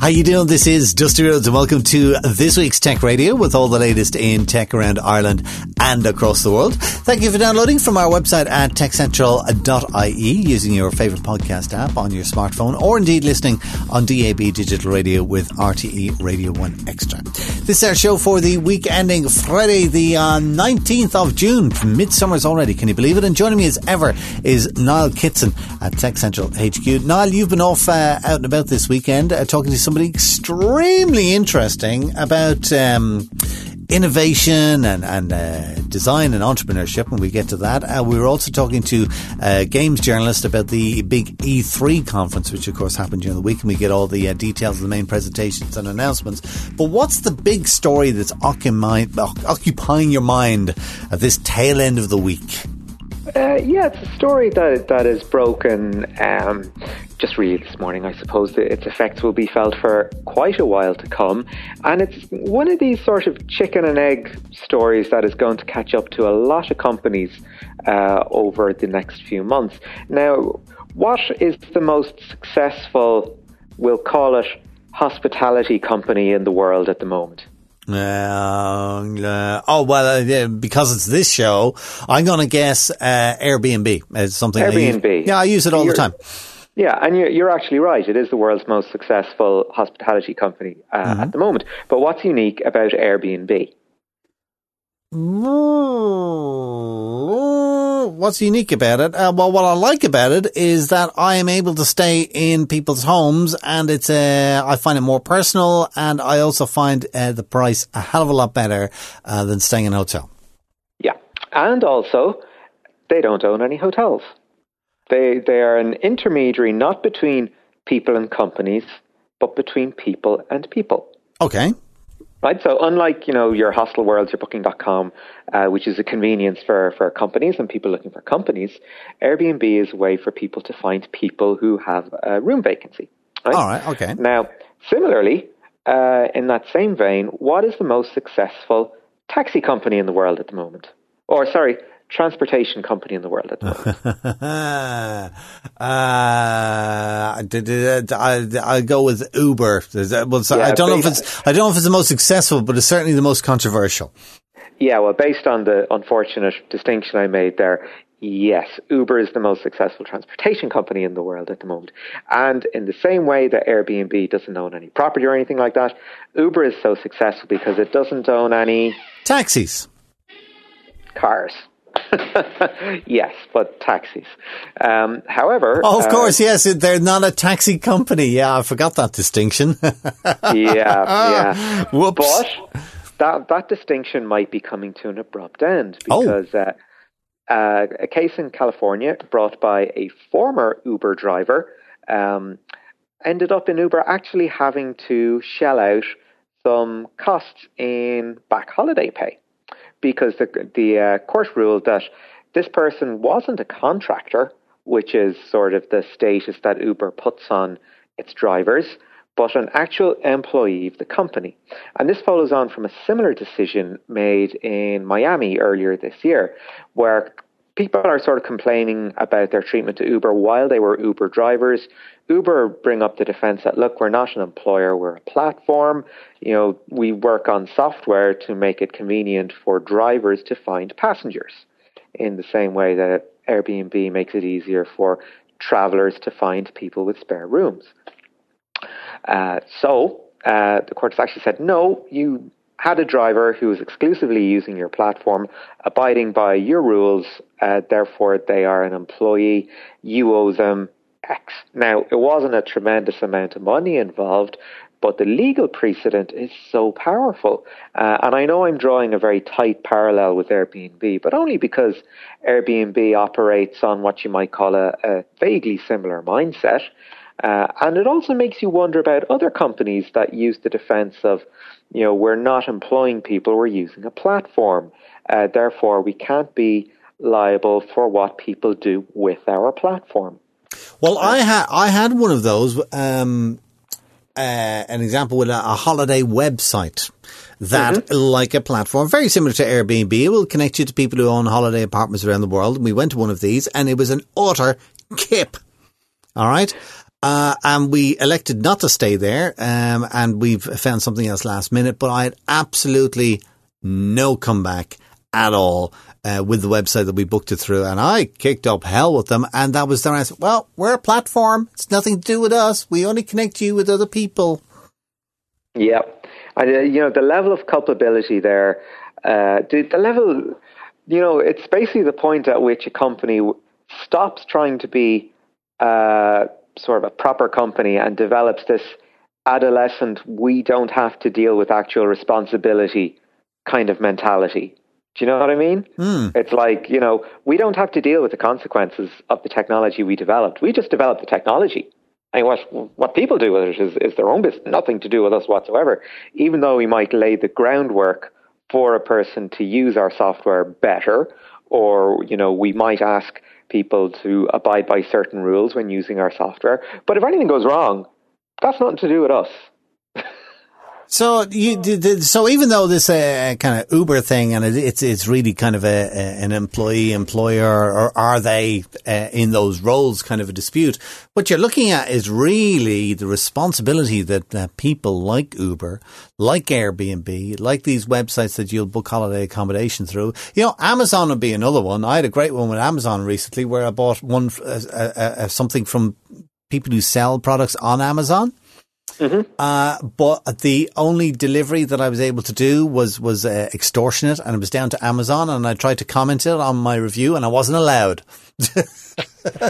How you doing? This is Dusty Rhodes and welcome to this week's Tech Radio with all the latest in tech around Ireland and across the world. Thank you for downloading from our website at techcentral.ie using your favourite podcast app on your smartphone or indeed listening on DAB digital radio with RTE Radio 1 Extra. This is our show for the week ending Friday the uh, 19th of June. Midsummer's already, can you believe it? And joining me as ever is Niall Kitson at Tech Central HQ. Niall, you've been off uh, out and about this weekend uh, talking to somebody extremely interesting about um, innovation and, and uh, design and entrepreneurship. When we get to that, uh, we were also talking to a games journalist about the big E3 conference, which of course happened during the week, and we get all the uh, details of the main presentations and announcements. But what's the big story that's occupying your mind at this tail end of the week? Uh, yeah, it's a story that that is broken um, just really this morning. I suppose that its effects will be felt for quite a while to come, and it's one of these sort of chicken and egg stories that is going to catch up to a lot of companies uh, over the next few months. Now, what is the most successful? We'll call it hospitality company in the world at the moment. Uh, oh well, uh, because it's this show, I'm going to guess uh, Airbnb is something. Airbnb. yeah, I use it all you're, the time. Yeah, and you're, you're, actually right. It is the world's most successful hospitality company uh, mm-hmm. at the moment. But what's unique about Airbnb? What's unique about it? Uh, well, what I like about it is that I am able to stay in people's homes, and it's uh, I find it more personal, and I also find uh, the price a hell of a lot better uh, than staying in a hotel. Yeah, and also they don't own any hotels. They they are an intermediary, not between people and companies, but between people and people. Okay right? So unlike, you know, your hostel worlds, your booking.com, uh, which is a convenience for, for companies and people looking for companies, Airbnb is a way for people to find people who have a room vacancy. Right? All right, okay. Now, similarly, uh, in that same vein, what is the most successful taxi company in the world at the moment? Or, sorry, transportation company in the world at the moment? uh, I, I go with Uber. Well, so yeah, I don't know if it's I don't know if it's the most successful, but it's certainly the most controversial. Yeah, well, based on the unfortunate distinction I made there, yes, Uber is the most successful transportation company in the world at the moment. And in the same way that Airbnb doesn't own any property or anything like that, Uber is so successful because it doesn't own any taxis, cars. yes, but taxis. Um, however, oh, of uh, course, yes, they're not a taxi company. Yeah, I forgot that distinction. yeah, yeah. Whoops. But that that distinction might be coming to an abrupt end oh. because oh. uh, uh, a case in California brought by a former Uber driver um, ended up in Uber actually having to shell out some costs in back holiday pay because the the uh, court ruled that this person wasn't a contractor, which is sort of the status that Uber puts on its drivers, but an actual employee of the company. And this follows on from a similar decision made in Miami earlier this year, where people are sort of complaining about their treatment to Uber while they were Uber drivers. Uber bring up the defense that look, we're not an employer, we're a platform. You know, we work on software to make it convenient for drivers to find passengers in the same way that Airbnb makes it easier for travelers to find people with spare rooms. Uh, so uh, the court has actually said, no, you had a driver who was exclusively using your platform, abiding by your rules, uh, therefore they are an employee, you owe them X. Now, it wasn't a tremendous amount of money involved, but the legal precedent is so powerful. Uh, and I know I'm drawing a very tight parallel with Airbnb, but only because Airbnb operates on what you might call a, a vaguely similar mindset. Uh, and it also makes you wonder about other companies that use the defense of, you know, we're not employing people, we're using a platform. Uh, therefore, we can't be liable for what people do with our platform. Well, I had I had one of those. Um, uh, an example with a, a holiday website that, mm-hmm. like a platform very similar to Airbnb, it will connect you to people who own holiday apartments around the world. And we went to one of these, and it was an utter kip. All right. Uh, and we elected not to stay there, um, and we've found something else last minute. But I had absolutely no comeback at all uh, with the website that we booked it through, and I kicked up hell with them. And that was their answer. Well, we're a platform; it's nothing to do with us. We only connect you with other people. Yep, and uh, you know the level of culpability there. Uh, the, the level, you know, it's basically the point at which a company stops trying to be uh, sort of a proper company and develops this adolescent, we don't have to deal with actual responsibility kind of mentality. Do you know what I mean? Mm. It's like, you know, we don't have to deal with the consequences of the technology we developed. We just developed the technology. And what what people do with it is, is their own business, nothing to do with us whatsoever. Even though we might lay the groundwork for a person to use our software better, or you know, we might ask people to abide by certain rules when using our software. But if anything goes wrong, that's nothing to do with us. So you so even though this uh, kind of Uber thing and it's it's really kind of a, a an employee employer or are they uh, in those roles kind of a dispute? What you're looking at is really the responsibility that uh, people like Uber, like Airbnb, like these websites that you'll book holiday accommodation through. You know, Amazon would be another one. I had a great one with Amazon recently where I bought one uh, uh, uh, something from people who sell products on Amazon. Mm-hmm. Uh, but the only delivery that I was able to do was was uh, extortionate, and it was down to Amazon. And I tried to comment it on my review, and I wasn't allowed.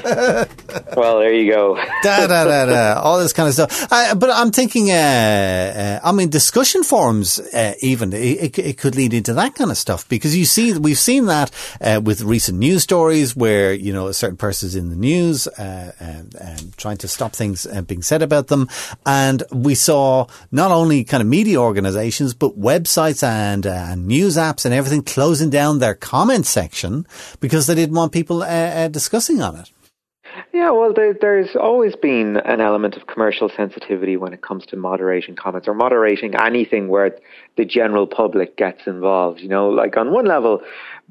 well, there you go. da, da, da, da, all this kind of stuff. But I'm thinking, uh, uh, I mean, discussion forums, uh, even it, it, could lead into that kind of stuff because you see, we've seen that uh, with recent news stories where you know a certain person's in the news uh, and, and, trying to stop things being said about them, and we saw not only kind of media organizations but websites and, and news apps and everything closing down their comment section because they didn't want people discussing on it. Yeah, well, there, there's always been an element of commercial sensitivity when it comes to moderating comments or moderating anything where the general public gets involved. You know, like on one level,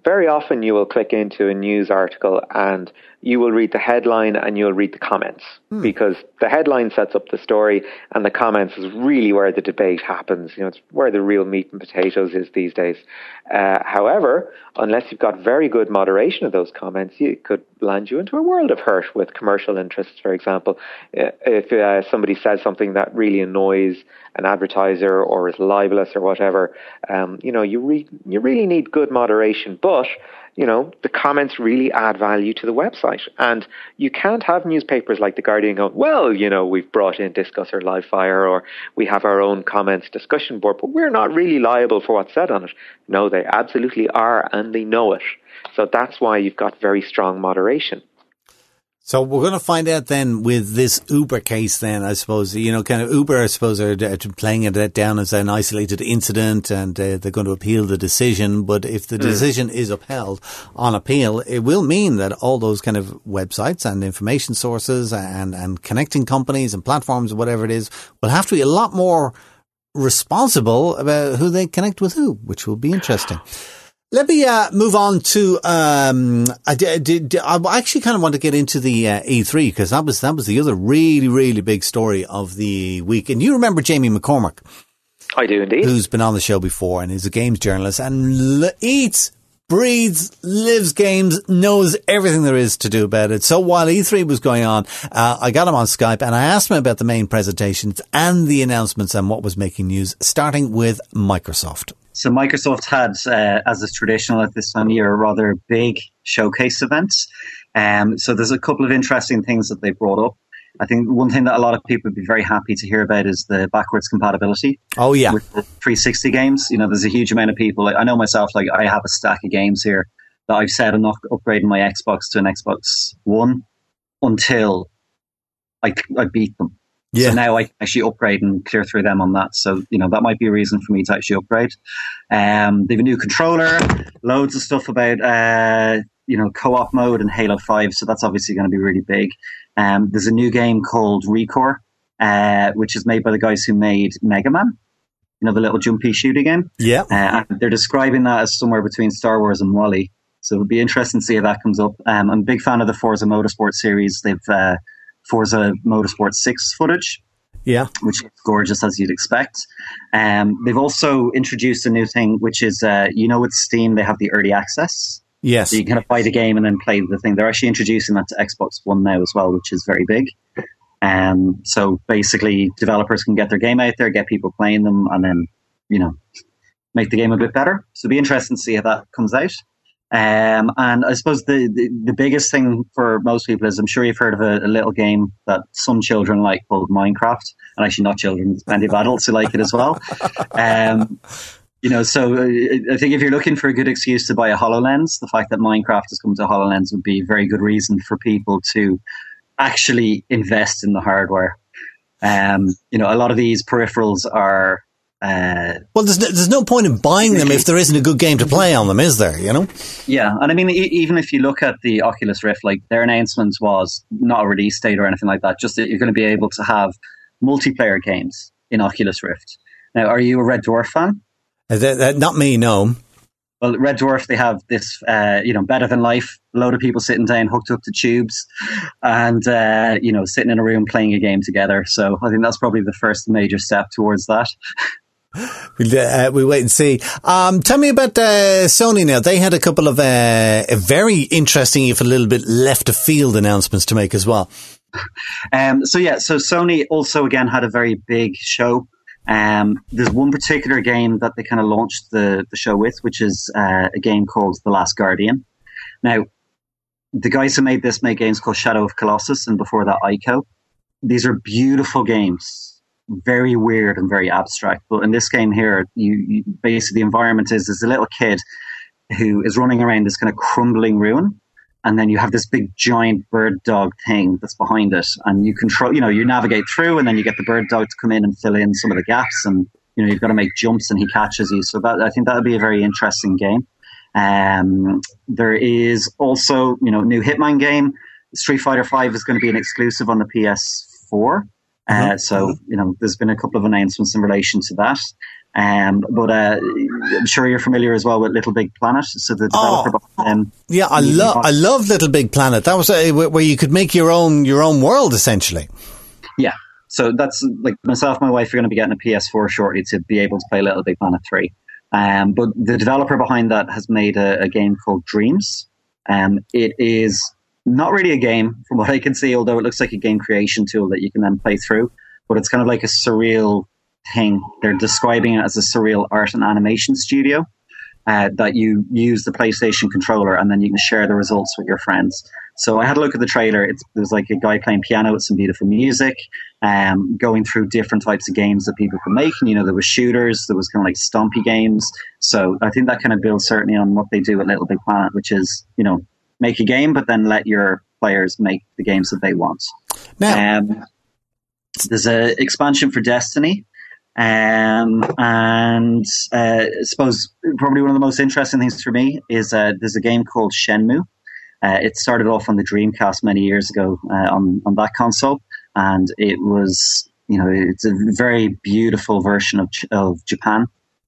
very often you will click into a news article and you will read the headline and you'll read the comments hmm. because the headline sets up the story and the comments is really where the debate happens. You know, it's where the real meat and potatoes is these days. Uh, however, unless you've got very good moderation of those comments, it could land you into a world of hurt with commercial interests, for example. Uh, if uh, somebody says something that really annoys an advertiser or is libelous or whatever, um, you know, you, re- you really need good moderation. But you know, the comments really add value to the website. And you can't have newspapers like The Guardian go, well, you know, we've brought in Disqus or Livefyre or we have our own comments discussion board, but we're not really liable for what's said on it. No, they absolutely are and they know it. So that's why you've got very strong moderation. So we're going to find out then with this Uber case. Then I suppose you know, kind of Uber. I suppose are, playing it down as an isolated incident, and uh, they're going to appeal the decision. But if the mm. decision is upheld on appeal, it will mean that all those kind of websites and information sources and and connecting companies and platforms, whatever it is, will have to be a lot more responsible about who they connect with who, which will be interesting. Let me uh, move on to. Um, I, did, I actually kind of want to get into the uh, E3 because that was that was the other really really big story of the week. And you remember Jamie McCormick? I do indeed. Who's been on the show before and is a games journalist and l- eats, breathes, lives games, knows everything there is to do about it. So while E3 was going on, uh, I got him on Skype and I asked him about the main presentations and the announcements and what was making news, starting with Microsoft. So Microsoft had, uh, as is traditional at this time of year, a rather big showcase events. Um, so there's a couple of interesting things that they brought up. I think one thing that a lot of people would be very happy to hear about is the backwards compatibility. Oh yeah, with the 360 games. You know, there's a huge amount of people. Like, I know myself. Like I have a stack of games here that I've said I'm not upgrading my Xbox to an Xbox One until I, I beat them. Yeah. So now I actually upgrade and clear through them on that. So, you know, that might be a reason for me to actually upgrade. Um, they have a new controller, loads of stuff about, uh, you know, co-op mode and Halo 5. So that's obviously going to be really big. Um, there's a new game called Recore, uh, which is made by the guys who made Mega Man. You know, the little jumpy shooting game. Yeah. Uh, they're describing that as somewhere between Star Wars and WALL-E. So it'll be interesting to see if that comes up. Um, I'm a big fan of the Forza Motorsport series. They've uh, Forza Motorsport 6 footage, Yeah. which is gorgeous as you'd expect. Um, they've also introduced a new thing, which is, uh, you know, with Steam, they have the early access. Yes. So you can kind of buy the game and then play the thing. They're actually introducing that to Xbox One now as well, which is very big. Um, so basically, developers can get their game out there, get people playing them, and then, you know, make the game a bit better. So it'll be interesting to see how that comes out. Um, and I suppose the, the, the biggest thing for most people is I'm sure you've heard of a, a little game that some children like called Minecraft. And actually, not children, plenty of adults who like it as well. Um, you know, so uh, I think if you're looking for a good excuse to buy a HoloLens, the fact that Minecraft has come to HoloLens would be a very good reason for people to actually invest in the hardware. Um, you know, a lot of these peripherals are uh, Well, there's no, there's no point in buying them if there isn't a good game to play on them, is there? You know? Yeah, and I mean, e- even if you look at the Oculus Rift, like their announcement was not a release date or anything like that, just that you're going to be able to have multiplayer games in Oculus Rift. Now, are you a Red Dwarf fan? Uh, not me, no. Well, Red Dwarf, they have this, uh, you know, better than life. A load of people sitting down, hooked up to tubes, and uh, you know, sitting in a room playing a game together. So I think that's probably the first major step towards that. We'll, uh, we wait and see. Um, tell me about uh, Sony now. They had a couple of uh, very interesting, if a little bit left of field announcements to make as well. Um, so yeah, so Sony also again had a very big show. Um, there's one particular game that they kind of launched the, the show with, which is uh, a game called The Last Guardian. Now, the guys who made this made games called Shadow of Colossus and before that Ico. These are beautiful games, very weird and very abstract. But in this game here, you, you basically the environment is there's a little kid who is running around this kind of crumbling ruin and then you have this big giant bird dog thing that's behind it and you control you know you navigate through and then you get the bird dog to come in and fill in some of the gaps and you know you've got to make jumps and he catches you. So that i think that would be a very interesting game. Um, there is also you know new hitman game. Street fighter 5 is going to be an exclusive on the ps4 uh, so you know there's been a couple of announcements in relation to that um, but uh, I'm sure you're familiar as well with Little Big Planet. So the developer Oh. Yeah, I love I love Little Big Planet. That was uh, where you could make your own your own world essentially. Yeah. So that's like myself, and my wife are going to be getting a PS4 shortly to be able to play Little Big Planet 3. Um, but the developer behind that has made a, a game called Dreams. Um, it is not really a game from what I can see, although it looks like a game creation tool that you can then play through. But it's kind of like a surreal thing. They're describing it as a surreal art and animation studio. Uh, that you use the PlayStation controller and then you can share the results with your friends. So I had a look at the trailer. It's, there's like a guy playing piano with some beautiful music, um, going through different types of games that people can make. And, you know, there was shooters, there was kind of like stompy games. So I think that kind of builds certainly on what they do at Little Big Planet, which is, you know, make a game, but then let your players make the games that they want. Now, Um, there's a expansion for Destiny. Um, and uh, I suppose probably one of the most interesting things for me is uh, there's a game called Shenmue. Uh, it started off on the Dreamcast many years ago uh, on on that console, and it was you know it's a very beautiful version of of Japan.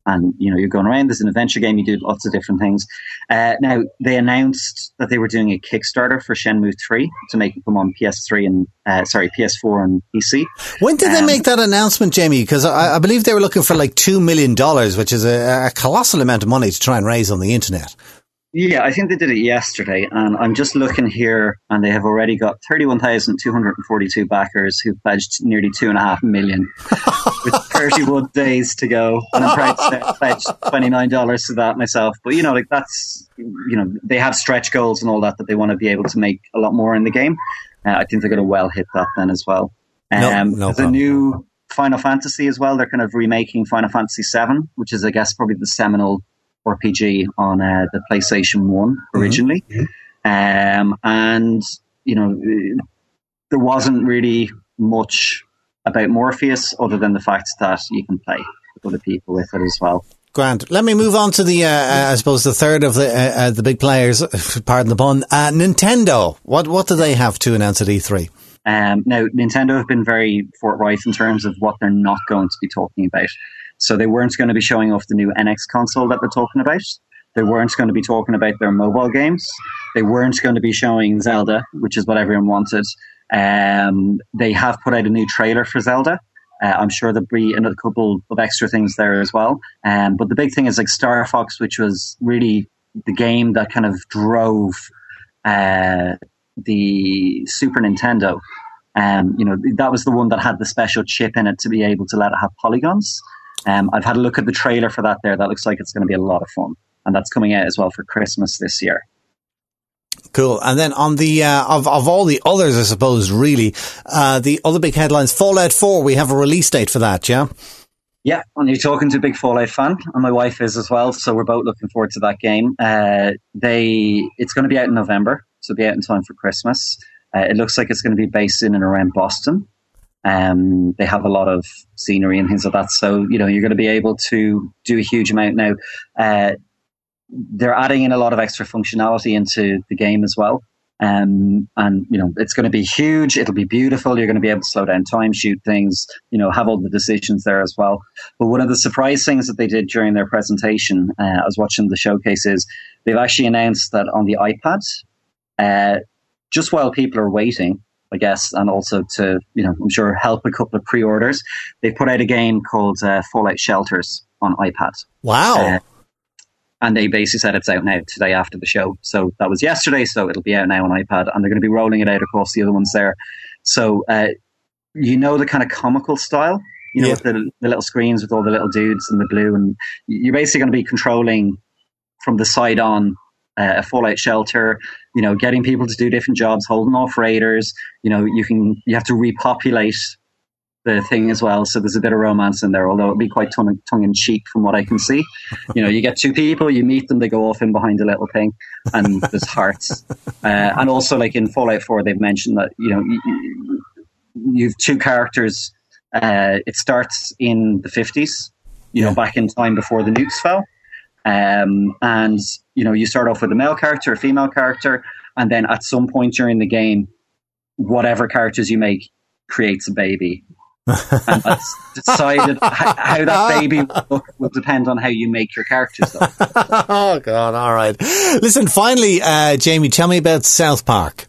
And you know you're going around. There's an adventure game. You do lots of different things. Uh, now they announced that they were doing a Kickstarter for Shenmue 3 to make it come on PS3 and uh, sorry PS4 and PC. when did they um, make that announcement, Jamie? Because I, I believe they were looking for like two million dollars, which is a, a colossal amount of money to try and raise on the internet. Yeah, I think they did it yesterday, and I'm just looking here, and they have already got 31,242 backers who pledged nearly two and a half million, with 31 days to go. And I'm proud to say I pledged $29 to that myself. But you know, like that's you know, they have stretch goals and all that that they want to be able to make a lot more in the game. Uh, I think they're going to well hit that then as well. No- Um, no there's a new Final Fantasy as well. They're kind of remaking Final Fantasy VII, which is, I guess, probably the seminal RPG on uh, the PlayStation One originally. Um, and you know, there wasn't really much about Morpheus other than the fact that you can play with other people with it as well. Grant, let me move on to the, uh, uh, I suppose, the third of the uh, uh, the big players. Pardon the pun. Uh, Nintendo. What what do they have to announce at E E3? Um, now, Nintendo have been very forthright in terms of what they're not going to be talking about. So they weren't going to be showing off the new NX console that they're talking about. They weren't going to be talking about their mobile games. They weren't going to be showing Zelda, which is what everyone wanted. Um, they have put out a new trailer for Zelda. Uh, I'm sure there'll be another couple of extra things there as well. Um, but the big thing is like Star Fox, which was really the game that kind of drove uh, the Super Nintendo. Um, you know, that was the one that had the special chip in it to be able to let it have polygons. Um, I've had a look at the trailer for that there. That looks like it's going to be a lot of fun. And that's coming out as well for Christmas this year. Cool. And then on the, uh, of, of all the others, I suppose, really, uh, the other big headlines, Fallout 4, we have a release date for that, yeah? Yeah, and you're talking to a big Fallout fan, and my wife is as well, so we're both looking forward to that game. Uh, they, it's going to be out in November, so it'll be out in time for Christmas. Uh, it looks like it's going to be based in and around Boston. Um, they have a lot of scenery and things like that, so you know you're going to be able to do a huge amount now. Uh, they're adding in a lot of extra functionality into the game as well. Um, and you know it's going to be huge. It'll be beautiful. You're going to be able to slow down time, shoot things. You know, have all the decisions there as well. But one of the surprise things that they did during their presentation, uh, I was watching the showcase, is they've actually announced that on the iPad, uh, just while people are waiting, I guess, and also to you know, I'm sure help a couple of pre-orders, they put out a game called uh, Fallout Shelters on iPad. Wow. Uh, and they basically said it's out now today after the show. So that was yesterday, so it'll be out now on iPad, and they're going to be rolling it out across the other ones there. So uh, you know the kind of comical style, you know, yeah. with the, the, little screens with all the little dudes in the blue, and you're basically going to be controlling from the side on uh, a fallout shelter. You know, getting people to do different jobs, holding off raiders. You know, you can you have to repopulate the thing as well. So there's a bit of romance in there, although it'd be quite tongue, tongue in cheek from what I can see. You know, you get two people, you meet them, they go off in behind a little thing, and there's hearts. Uh, and also, like in Fallout 4, they've mentioned that, you know, you, you have two characters. Uh, it starts in the 50s, you know, back in time before the nukes fell. Um, and, you know, you start off with a male character, a female character, and then at some point during the game, whatever characters you make creates a baby and that's decided how that baby will, will depend on how you make your characters. oh God! All right. Listen. Finally, uh, Jamie, tell me about South Park.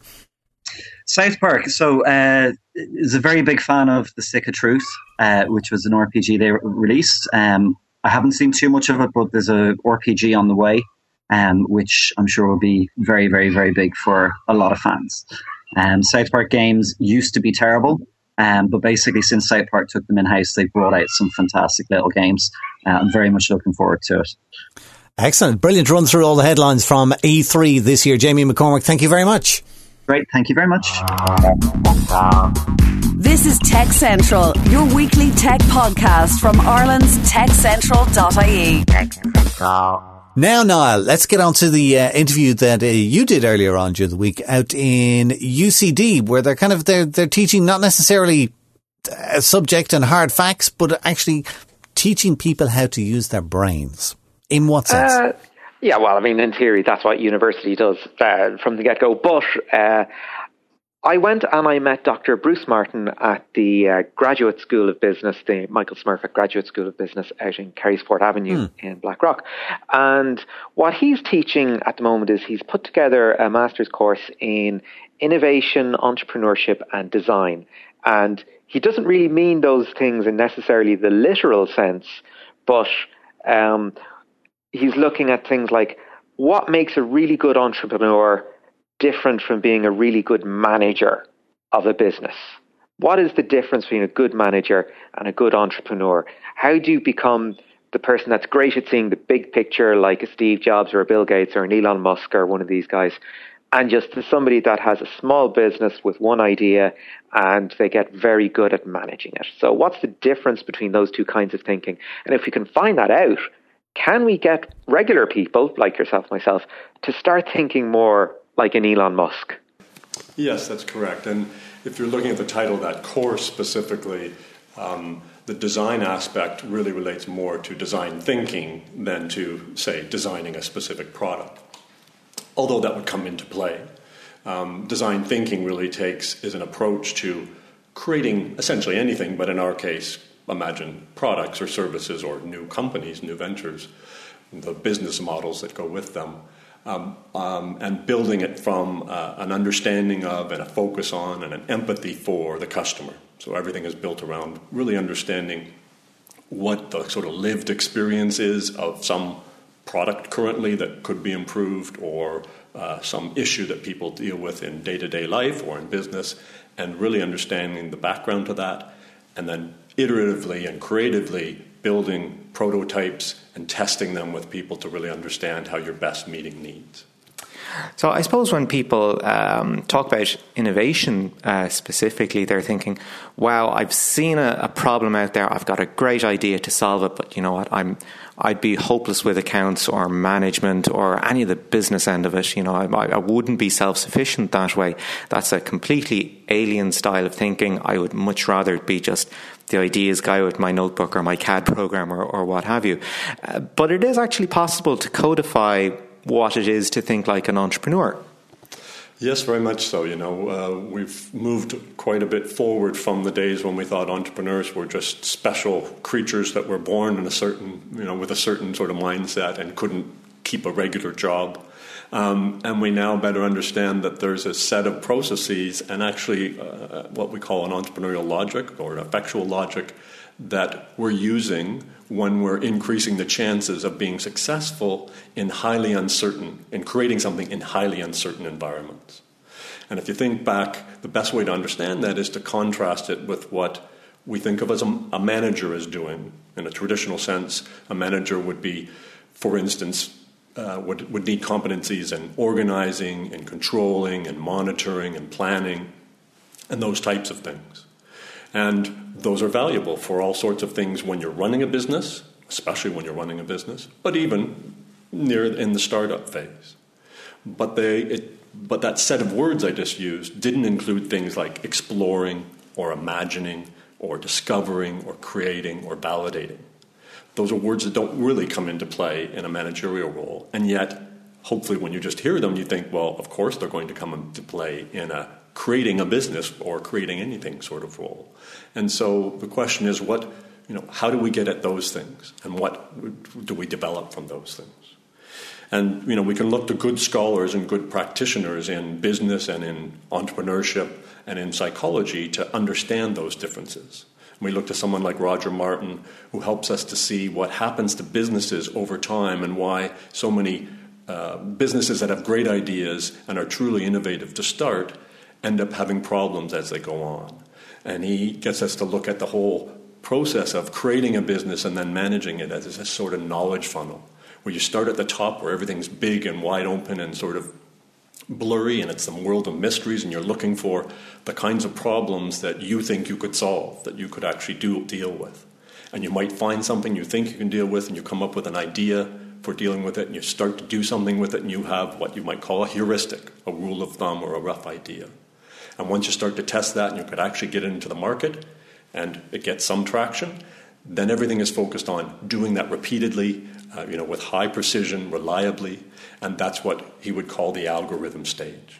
South Park. So, uh, is a very big fan of the Stick of Truth, uh, which was an RPG they released. Um, I haven't seen too much of it, but there's a RPG on the way, um, which I'm sure will be very, very, very big for a lot of fans. Um, South Park games used to be terrible. Um, but basically, since South Park took them in house, they've brought out some fantastic little games. Uh, I'm very much looking forward to it. Excellent. Brilliant run through all the headlines from E3 this year. Jamie McCormick, thank you very much. Great. Thank you very much. This is Tech Central, your weekly tech podcast from Ireland's techcentral.ie. Tech Central. Now, Niall, let's get on to the uh, interview that uh, you did earlier on during the week out in UCD, where they're kind of they're they're teaching not necessarily a uh, subject and hard facts, but actually teaching people how to use their brains. In what sense? Uh, yeah, well, I mean, in theory, that's what university does uh, from the get go. But uh, I went and I met Dr. Bruce Martin at the uh, Graduate School of Business, the Michael Smurfit Graduate School of Business out in Carysfort Avenue mm. in Blackrock. And what he's teaching at the moment is he's put together a master's course in innovation, entrepreneurship, and design. And he doesn't really mean those things in necessarily the literal sense, but um, he's looking at things like what makes a really good entrepreneur different from being a really good manager of a business? What is the difference between a good manager and a good entrepreneur? How do you become the person that's great at seeing the big picture, like a Steve Jobs or a Bill Gates or an Elon Musk or one of these guys, and just somebody that has a small business with one idea and they get very good at managing it. So, what's the difference between those two kinds of thinking? And if we can find that out, can we get regular people like yourself, myself, to start thinking more like an Elon Musk. Yes, that's correct. And if you're looking at the title of that course specifically, um, the design aspect really relates more to design thinking than to, say, designing a specific product. Although that would come into play. Um, design thinking really takes is an approach to creating essentially anything, but in our case, imagine products or services or new companies, new ventures, the business models that go with them. Um, um, and building it from uh, an understanding of and a focus on and an empathy for the customer. So everything is built around really understanding what the sort of lived experience is of some product currently that could be improved or uh, some issue that people deal with in day to day life or in business, and really understanding the background to that, and then iteratively and creatively building prototypes and testing them with people to really understand how you're best meeting needs. So I suppose when people um, talk about innovation uh, specifically, they're thinking, "Wow, I've seen a, a, problem out there. I've got a great idea to solve it, but you know what? I'm I'd be hopeless with accounts or management or any of the business end of it. You know, I, I wouldn't be self sufficient that way. That's a completely alien style of thinking. I would much rather be just the ideas guy with my notebook or my CAD program or, or what have you. Uh, but it is actually possible to codify what it is to think like an entrepreneur. Yes, very much so. You know, uh, we've moved quite a bit forward from the days when we thought entrepreneurs were just special creatures that were born in a certain, you know, with a certain sort of mindset and couldn't keep a regular job. Um, and we now better understand that there's a set of processes and actually uh, what we call an entrepreneurial logic or an effectual logic that we're using when we're increasing the chances of being successful in highly uncertain, in creating something in highly uncertain environments. And if you think back, the best way to understand that is to contrast it with what we think of as a, a manager is doing. In a traditional sense, a manager would be, for instance, uh, would, would need competencies in organizing and controlling and monitoring and planning and those types of things. And those are valuable for all sorts of things when you're running a business, especially when you're running a business, but even near in the startup phase. But they, it, but that set of words I just used didn't include things like exploring or imagining or discovering or creating or validating. Those are words that don't really come into play in a managerial role, and yet, hopefully, when you just hear them, you think, well, of course they're going to come into play in a creating a business or creating anything sort of role. And so the question is what, you know, how do we get at those things and what do we develop from those things? And you know, we can look to good scholars and good practitioners in business and in entrepreneurship and in psychology to understand those differences. And We look to someone like Roger Martin, who helps us to see what happens to businesses over time and why so many uh, businesses that have great ideas and are truly innovative to start end up having problems as they go on. And he gets us to look at the whole process of creating a business and then managing it as a sort of knowledge funnel, where you start at the top where everything's big and wide open and sort of blurry and it's some world of mysteries and you're looking for the kinds of problems that you think you could solve, that you could actually do, deal with. And you might find something you think you can deal with and you come up with an idea for dealing with it and you start to do something with it and you have what you might call a heuristic, a rule of thumb or a rough idea. And once you start to test that and you could actually get it into the market and it gets some traction, then everything is focused on doing that repeatedly, uh, you know, with high precision, reliably, and that's what he would call the algorithm stage.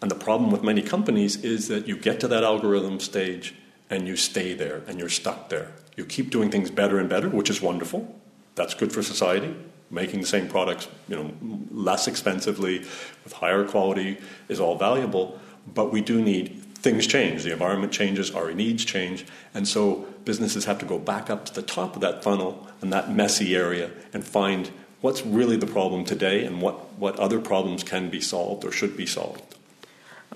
And the problem with many companies is that you get to that algorithm stage and you stay there and you're stuck there. You keep doing things better and better, which is wonderful. That's good for society. Making the same products, you know, less expensively with higher quality is all valuable but we do need things change. The environment changes, our needs change, and so businesses have to go back up to the top of that funnel and that messy area and find what's really the problem today and what, what other problems can be solved or should be solved.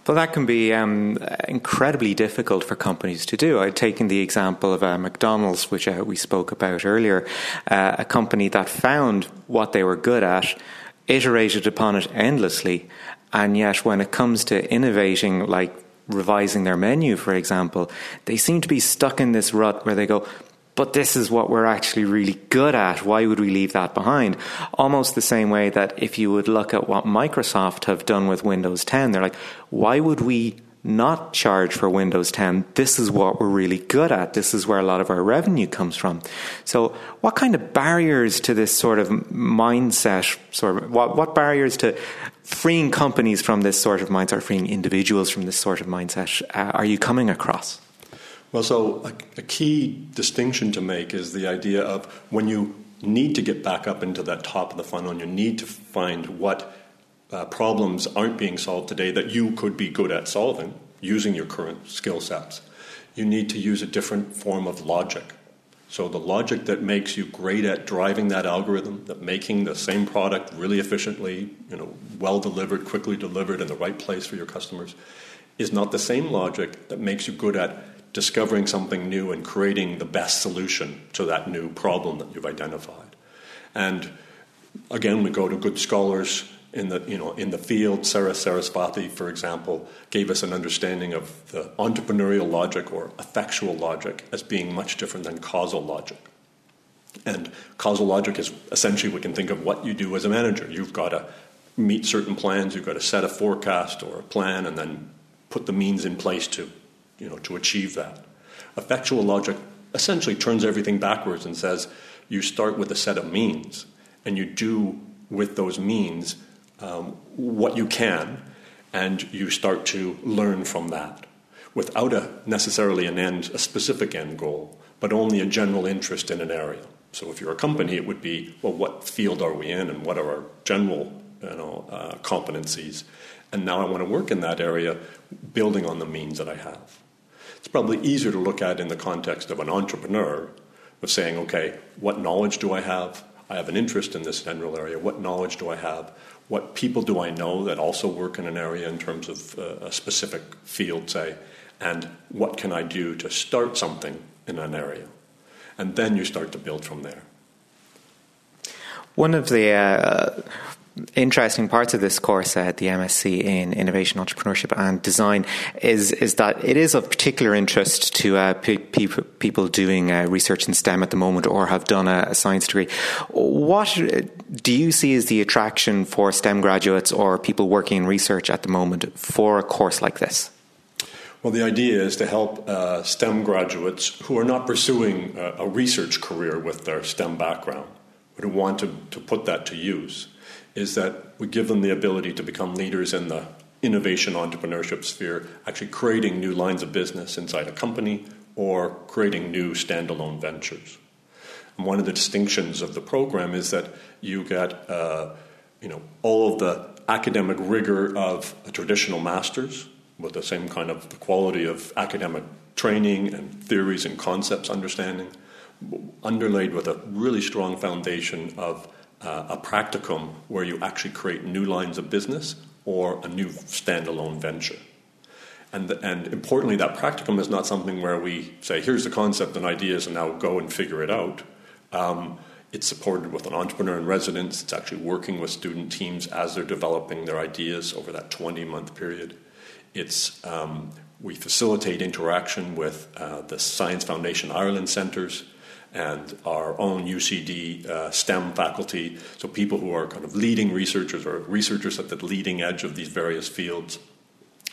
Well, that can be um, incredibly difficult for companies to do. I've taken the example of uh, McDonald's, which uh, we spoke about earlier, uh, a company that found what they were good at, iterated upon it endlessly, and yet, when it comes to innovating, like revising their menu, for example, they seem to be stuck in this rut where they go, but this is what we're actually really good at. Why would we leave that behind? Almost the same way that if you would look at what Microsoft have done with Windows 10, they're like, why would we not charge for Windows 10. This is what we're really good at. This is where a lot of our revenue comes from. So, what kind of barriers to this sort of mindset, sort of, what, what barriers to freeing companies from this sort of mindset, freeing individuals from this sort of mindset, uh, are you coming across? Well, so a, a key distinction to make is the idea of when you need to get back up into that top of the funnel and you need to find what uh, problems aren't being solved today that you could be good at solving using your current skill sets. You need to use a different form of logic. So, the logic that makes you great at driving that algorithm, that making the same product really efficiently, you know, well delivered, quickly delivered, in the right place for your customers, is not the same logic that makes you good at discovering something new and creating the best solution to that new problem that you've identified. And again, we go to good scholars in the, you know, in the field, Saras Sarasvathy, for example, gave us an understanding of the entrepreneurial logic or effectual logic as being much different than causal logic. And causal logic is essentially we can think of what you do as a manager. You've got to meet certain plans, you've got to set a forecast or a plan, and then put the means in place to, you know, to achieve that. Effectual logic essentially turns everything backwards and says you start with a set of means, and you do with those means um, what you can, and you start to learn from that without a, necessarily an end, a specific end goal, but only a general interest in an area. So if you're a company, it would be, well, what field are we in and what are our general you know, uh, competencies? And now I want to work in that area, building on the means that I have. It's probably easier to look at in the context of an entrepreneur, of saying, okay, what knowledge do I have? I have an interest in this general area. What knowledge do I have? what people do I know that also work in an area in terms of uh, a specific field, say, and what can I do to start something in an area? And then you start to build from there. One of the uh, interesting parts of this course at the MSc in Innovation, Entrepreneurship and Design is is that it is of particular interest to uh, pe- people doing uh, research in STEM at the moment or have done a, a, science degree. What do you see as the attraction for STEM graduates or people working in research at the moment for a course like this? Well, the idea is to help uh, STEM graduates who are not pursuing a, a research career with their STEM background, but who want to, to put that to use is that we give them the ability to become leaders in the innovation entrepreneurship sphere, actually creating new lines of business inside a company or creating new standalone ventures. And one of the distinctions of the program is that you get, uh, you know, all of the academic rigor of a traditional master's with the same kind of quality of academic training and theories and concepts understanding, underlaid with a really strong foundation of uh, a practicum where you actually create new lines of business or a new standalone venture. And, and importantly, that practicum is not something where we say, here's the concept and ideas, and now go and figure it out. Um, it's supported with an entrepreneur in residence. It's actually working with student teams as they're developing their ideas over that 20 month period. It's, um, we facilitate interaction with uh, the Science Foundation Ireland centres and our own UCD uh, STEM faculty, so people who are kind of leading researchers or researchers at the leading edge of these various fields.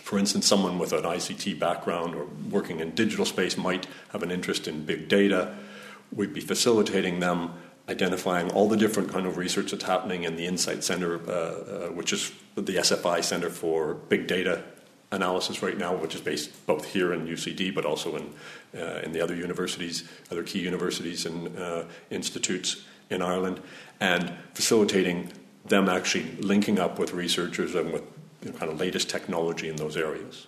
For instance, someone with an ICT background or working in digital space might have an interest in big data. We'd be facilitating them identifying all the different kind of research that's happening in the Insight Center, uh, uh, which is the SFI Center for Big Data analysis right now, which is based both here in UCD but also in uh, in the other universities, other key universities and uh, institutes in Ireland, and facilitating them actually linking up with researchers and with you know, kind of latest technology in those areas.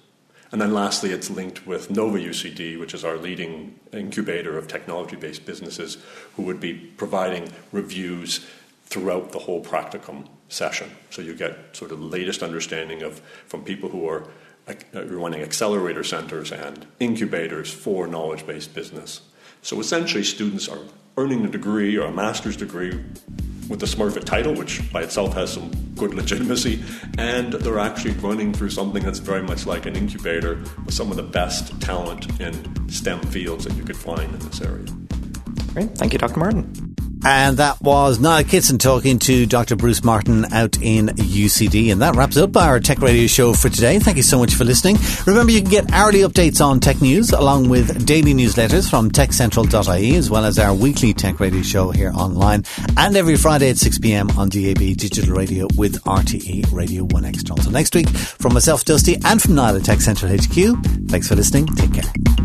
And then lastly, it's linked with Nova UCD, which is our leading incubator of technology based businesses, who would be providing reviews throughout the whole practicum session. So you get sort of the latest understanding of from people who are Uh, running accelerator centers and incubators for knowledge based business. So essentially, students are earning a degree or a master's degree with the Smurfit title, which by itself has some good legitimacy, and they're actually running through something that's very much like an incubator with some of the best talent in STEM fields that you could find in this area. Great. Thank you, Dr. Martin. And that was Niall Kitson talking to Dr. Bruce Martin out in UCD. And that wraps up our Tech Radio show for today. Thank you so much for listening. Remember, you can get hourly updates on tech news along with daily newsletters from techcentral.ie as well as our weekly Tech Radio show here online and every Friday at 6 p.m. on DAB digital radio with RTE Radio 1 Extra. So next week, from myself, Dusty, and from Niall at Tech Central HQ, thanks for listening. Take care.